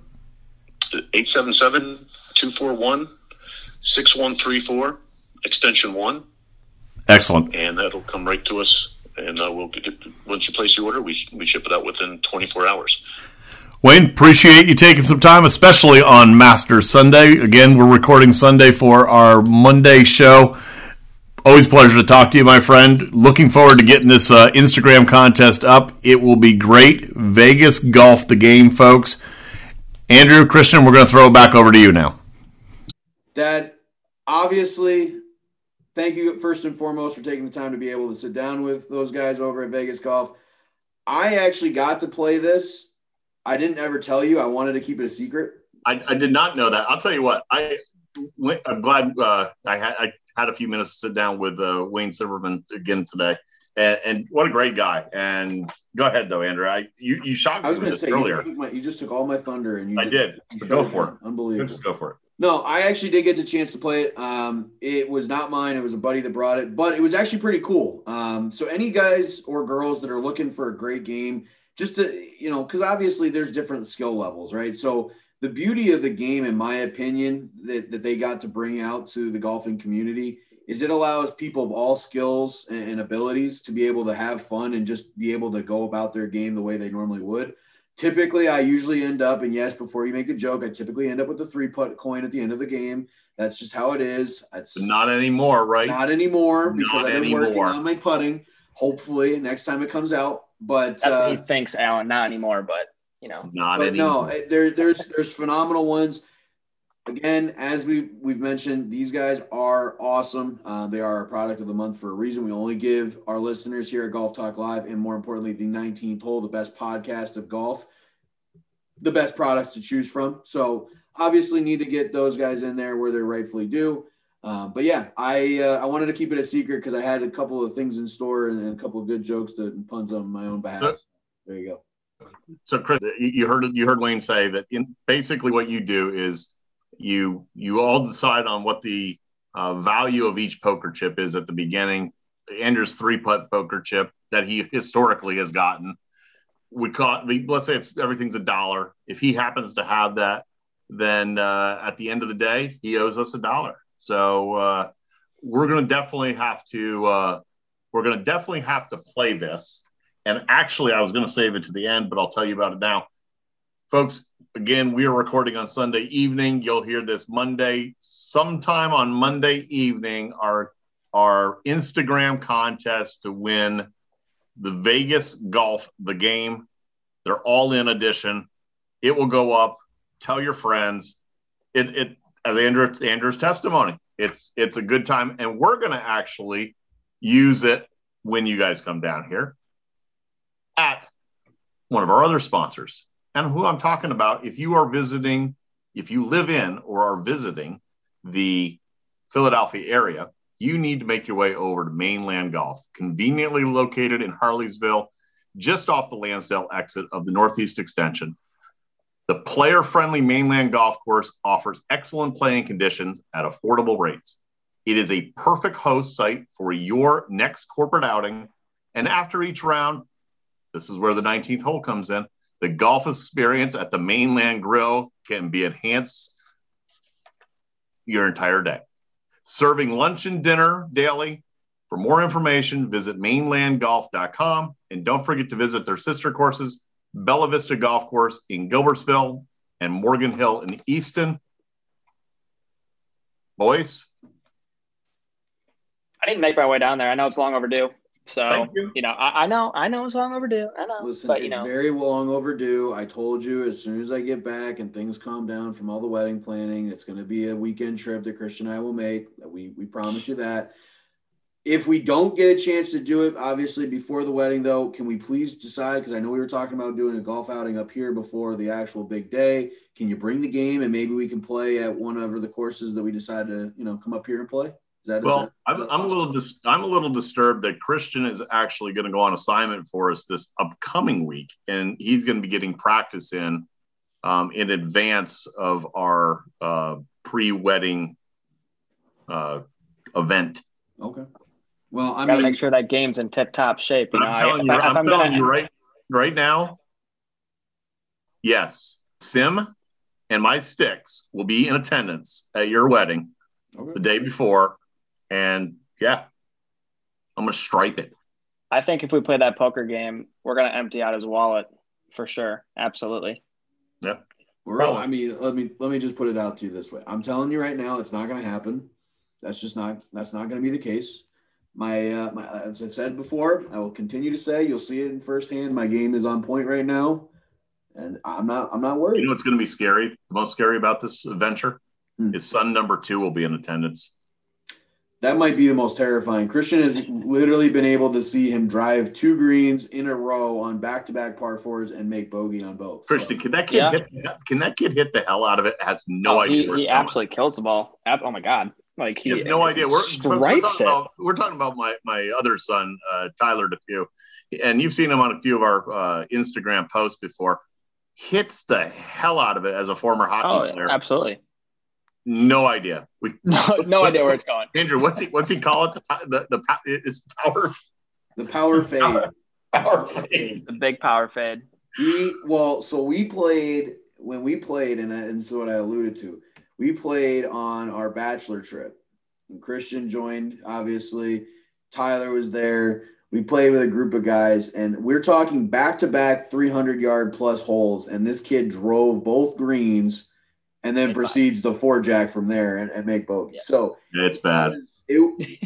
877 241 6134, extension 1. Excellent. And that'll come right to us. And uh, we'll get once you place your order, we, we ship it out within 24 hours. Wayne, appreciate you taking some time, especially on Master Sunday. Again, we're recording Sunday for our Monday show. Always a pleasure to talk to you, my friend. Looking forward to getting this uh, Instagram contest up. It will be great. Vegas Golf the Game, folks. Andrew, Christian, we're going to throw it back over to you now. Dad, obviously, thank you first and foremost for taking the time to be able to sit down with those guys over at Vegas Golf. I actually got to play this. I didn't ever tell you. I wanted to keep it a secret. I, I did not know that. I'll tell you what. I I'm glad uh, I had I had a few minutes to sit down with uh, Wayne Silverman again today, and, and what a great guy. And go ahead though, Andrew. I you you shocked me I was with going to say earlier. You, took my, you just took all my thunder, and you I just- did. go for it. Unbelievable. Just go for it. No, I actually did get the chance to play it. Um, it was not mine; it was a buddy that brought it, but it was actually pretty cool. Um, so any guys or girls that are looking for a great game, just to you know, because obviously there's different skill levels, right? So the beauty of the game, in my opinion, that, that they got to bring out to the golfing community is it allows people of all skills and, and abilities to be able to have fun and just be able to go about their game the way they normally would. Typically, I usually end up, and yes, before you make the joke, I typically end up with the three putt coin at the end of the game. That's just how it is. It's But not anymore, right? not anymore because Not I've been working on my putting. Hopefully, next time it comes out. But That's uh, what he thinks, Alan. Not anymore, but you know. not but anymore. no, eh, there, there's there's phenomenal ones. Again, as we we've mentioned, these guys are awesome. Uh, they are a product of the month for a reason. We only give our listeners here at Golf Talk Live, and more importantly, the 19th hole, the best podcast of golf, the best products to choose from. So obviously, need to get those guys in there where they're rightfully due. Uh, but yeah, I uh, I wanted to keep it a secret because I had a couple of things in store and, and a couple of good jokes to and puns on my own behalf. There you go. So, Chris, you heard you heard Wayne say that in basically what you do is you you all decide on what the uh, value of each poker chip is at the beginning. Andrew's three putt poker chip that he historically has gotten. We call let's say if everything's a dollar. If he happens to have that, then uh, at the end of the day, he owes us a dollar. So uh, we're going to definitely have to uh, we're going to definitely have to play this. And actually, I was going to save it to the end, but I'll tell you about it now. Folks, again, we are recording on Sunday evening. You'll hear this Monday. Sometime on Monday evening, our, our Instagram contest to win the Vegas Golf, the game, They're all in edition. It will go up. Tell your friends. It, it as Andrew, Andrew's testimony. It's it's a good time, and we're going to actually use it when you guys come down here at one of our other sponsors. And who I'm talking about, if you are visiting, if you live in or are visiting the Philadelphia area, you need to make your way over to Mainland Golf, conveniently located in Harleysville, just off the Lansdale exit of the Northeast Extension. The player friendly Mainland Golf Course offers excellent playing conditions at affordable rates. It is a perfect host site for your next corporate outing. And after each round, this is where the 19th hole comes in. The golf experience at the Mainland Grill can be enhanced your entire day. Serving lunch and dinner daily. For more information, visit mainlandgolf.com and don't forget to visit their sister courses, Bella Vista Golf Course in Gilbertsville and Morgan Hill in Easton. Boys, I didn't make my way down there. I know it's long overdue. So Thank you. know, I, I know, I know it's long overdue. I know, Listen, but you it's know, very long overdue. I told you as soon as I get back and things calm down from all the wedding planning, it's going to be a weekend trip that Christian and I will make. We we promise you that. If we don't get a chance to do it, obviously before the wedding, though, can we please decide? Because I know we were talking about doing a golf outing up here before the actual big day. Can you bring the game and maybe we can play at one of the courses that we decide to, you know, come up here and play? Is that is well, that- is I'm, I'm a little dis- I'm a little disturbed that Christian is actually going to go on assignment for us this upcoming week, and he's going to be getting practice in um, in advance of our uh, pre-wedding uh, event. Okay. Well, I gotta mean, make sure that game's in tip top shape. You know, I'm telling if you, I, I'm, I'm telling gonna- you right right now. Yes, Sim and my sticks will be in attendance at your wedding Okay. the day before, and yeah, I'm gonna stripe it. I think if we play that poker game, we're gonna empty out his wallet for sure. Absolutely. Yeah. Well, I mean, let me let me just put it out to you this way. I'm telling you right now, it's not going to happen. That's just not that's not going to be the case. My, uh, my as I've said before, I will continue to say you'll see it in firsthand. My game is on point right now, and I'm not I'm not worried. You know what's going to be scary? The most scary about this adventure Hmm. is son number two will be in attendance. That might be the most terrifying. Christian has literally been able to see him drive two greens in a row on back to back par fours and make bogey on both. So- Christian, can that kid Yeah. hit? Can that kid hit the hell out of it? Has no Oh, idea. he, where he it's going. absolutely kills the ball. Oh my god. Like He he has no idea. We're, we're, stripes it. about, we're talking about my my other son, uh, Tyler DePew, and you've seen him on a few of our uh, Instagram posts before. Hits the hell out of it as a former hockey Oh, player. absolutely. No idea. We [laughs] No, no idea where it's going. Andrew, what's he what's he call it? The the, the pow- it's power The power [laughs] fade. power fade. The big power fade. We well, so we played when we played, and and this is what I alluded to. We played on our bachelor trip. And Christian joined, obviously. Tyler was there. We played with a group of guys, and we're talking back to back 300 yard plus holes. And this kid drove both greens, and then Made proceeds to four jack from there and, and make bogey. Yeah. So It's bad. it,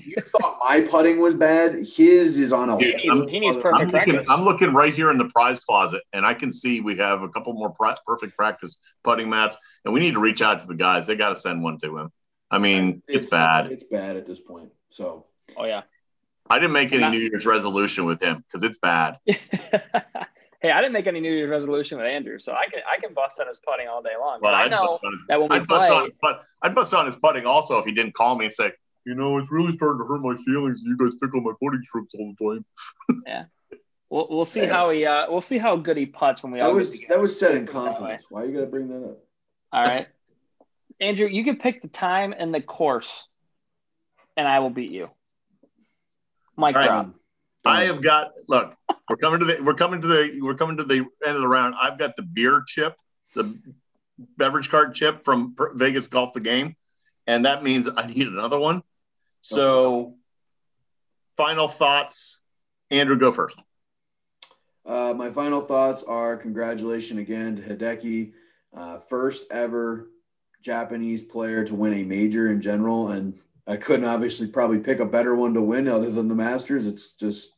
you thought my putting was bad. His is on a Dude, He needs, he needs perfect I'm looking, practice. I'm looking right here in the prize closet, and I can see we have a couple more pri- perfect practice putting mats, and we need to reach out to the guys. They got to send one to him. I mean, it's, bad. It's bad at this point. So oh yeah. I didn't make any Not- New Year's resolution with him because it's bad. [laughs] hey, I didn't make any New Year's resolution with Andrew, so I can I can bust on his putting all day long. Well, But I I'd know bust on his, that when we I'd bust on, but I'd bust on his putting also if he didn't call me and say, you know, it's really starting to hurt my feelings. You guys pick on my putting strokes all the time. [laughs] yeah. we'll, we'll see Yeah. how he uh, we'll see how good he puts when we that all was that was said in Put it that way. confidence. Why you gotta bring that up? All right, Andrew, you can pick the time and the course, and I will beat you. Mic All right. drop. I have got look. We're coming to the we're coming to the we're coming to the end of the round. I've got the beer chip, the beverage cart chip from Vegas Golf the Game, and that means I need another one. So, final thoughts. Andrew, go first. Uh, my final thoughts are congratulations again to Hideki, uh, first ever Japanese player to win a major in general, and I couldn't obviously probably pick a better one to win other than the Masters. It's just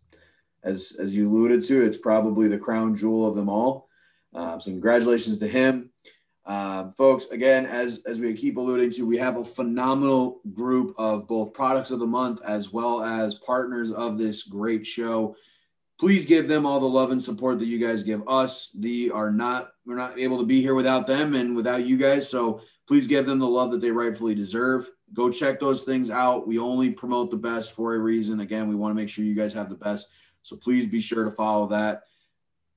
as as you alluded to, it's probably the crown jewel of them all. Um, so congratulations to him. Um, folks, again, as as we keep alluding to, we have a phenomenal group of both products of the month as well as partners of this great show. Please give them all the love and support that you guys give us. The are not we're not able to be here without them and without you guys. So please give them the love that they rightfully deserve. Go check those things out. We only promote the best for a reason. Again, we want to make sure you guys have the best. So please be sure to follow that.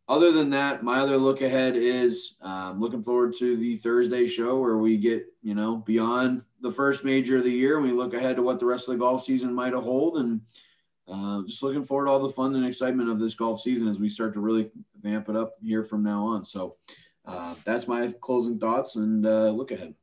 Other than that, my other look ahead is um, looking forward to the Thursday show where we get, you know, beyond the first major of the year we look ahead to what the rest of the golf season might hold. And uh, just looking forward to all the fun and excitement of this golf season as we start to really vamp it up here from now on. So uh, that's my closing thoughts and uh, look ahead.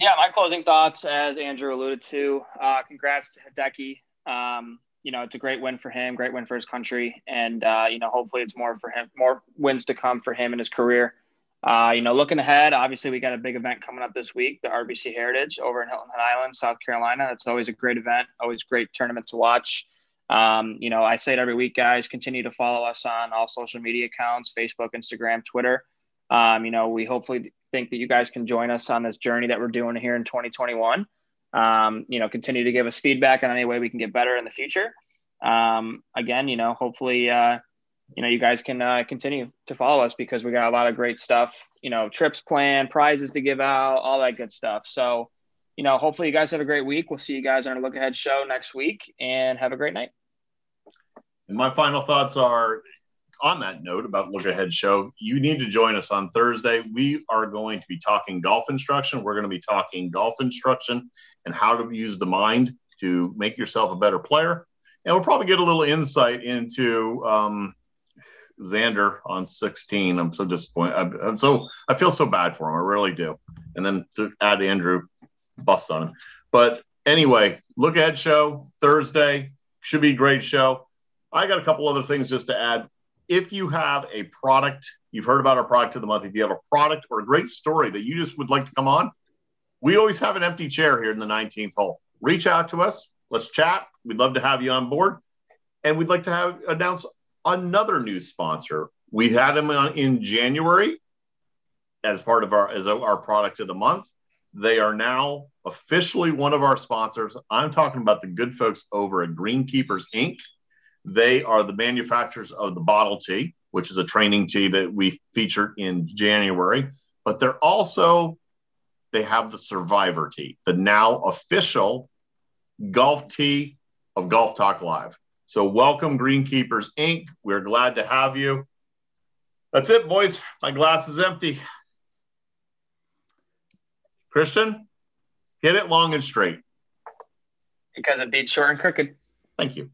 Yeah, my closing thoughts, as Andrew alluded to, uh, congrats to Hideki. Um, you know, it's a great win for him, great win for his country, and uh, you know, hopefully, it's more for him, more wins to come for him in his career. Uh, you know, looking ahead, obviously, we got a big event coming up this week, the RBC Heritage over in Hilton Head Island, South Carolina. It's always a great event, always great tournament to watch. Um, you know, I say it every week, guys. Continue to follow us on all social media accounts: Facebook, Instagram, Twitter. Um, you know, we hopefully think that you guys can join us on this journey that we're doing here in 2021. Um, you know, continue to give us feedback on any way we can get better in the future. Um, again, you know, hopefully, uh, you know, you guys can uh, continue to follow us because we got a lot of great stuff, you know, trips planned, prizes to give out, all that good stuff. So, you know, hopefully you guys have a great week. We'll see you guys on a look ahead show next week and have a great night. And my final thoughts are on that note about Look Ahead Show. You need to join us on Thursday. We are going to be talking golf instruction. We're going to be talking golf instruction and how to use the mind to make yourself a better player. And we'll probably get a little insight into um, Xander on 16. I'm so disappointed. I'm, I'm so I feel so bad for him. I really do. And then to add Andrew, bust on him. But anyway, Look Ahead Show Thursday should be a great show. I got a couple other things just to add. If you have a product, you've heard about our product of the month. If you have a product or a great story that you just would like to come on, we always have an empty chair here in the 19th hole. Reach out to us. Let's chat. We'd love to have you on board. And we'd like to have announce another new sponsor. We had them on in January as part of our as our product of the month. They are now officially one of our sponsors. I'm talking about the good folks over at Greenkeepers Inc. They are the manufacturers of the bottle tee, which is a training tee that we featured in January, but they're also they have the Survivor tee, the now official golf tee of Golf Talk Live. So, welcome, Greenkeepers Inc. We're glad to have you. That's it, boys. My glass is empty. Christian, hit it long and straight. Because it beats short and crooked. Thank you.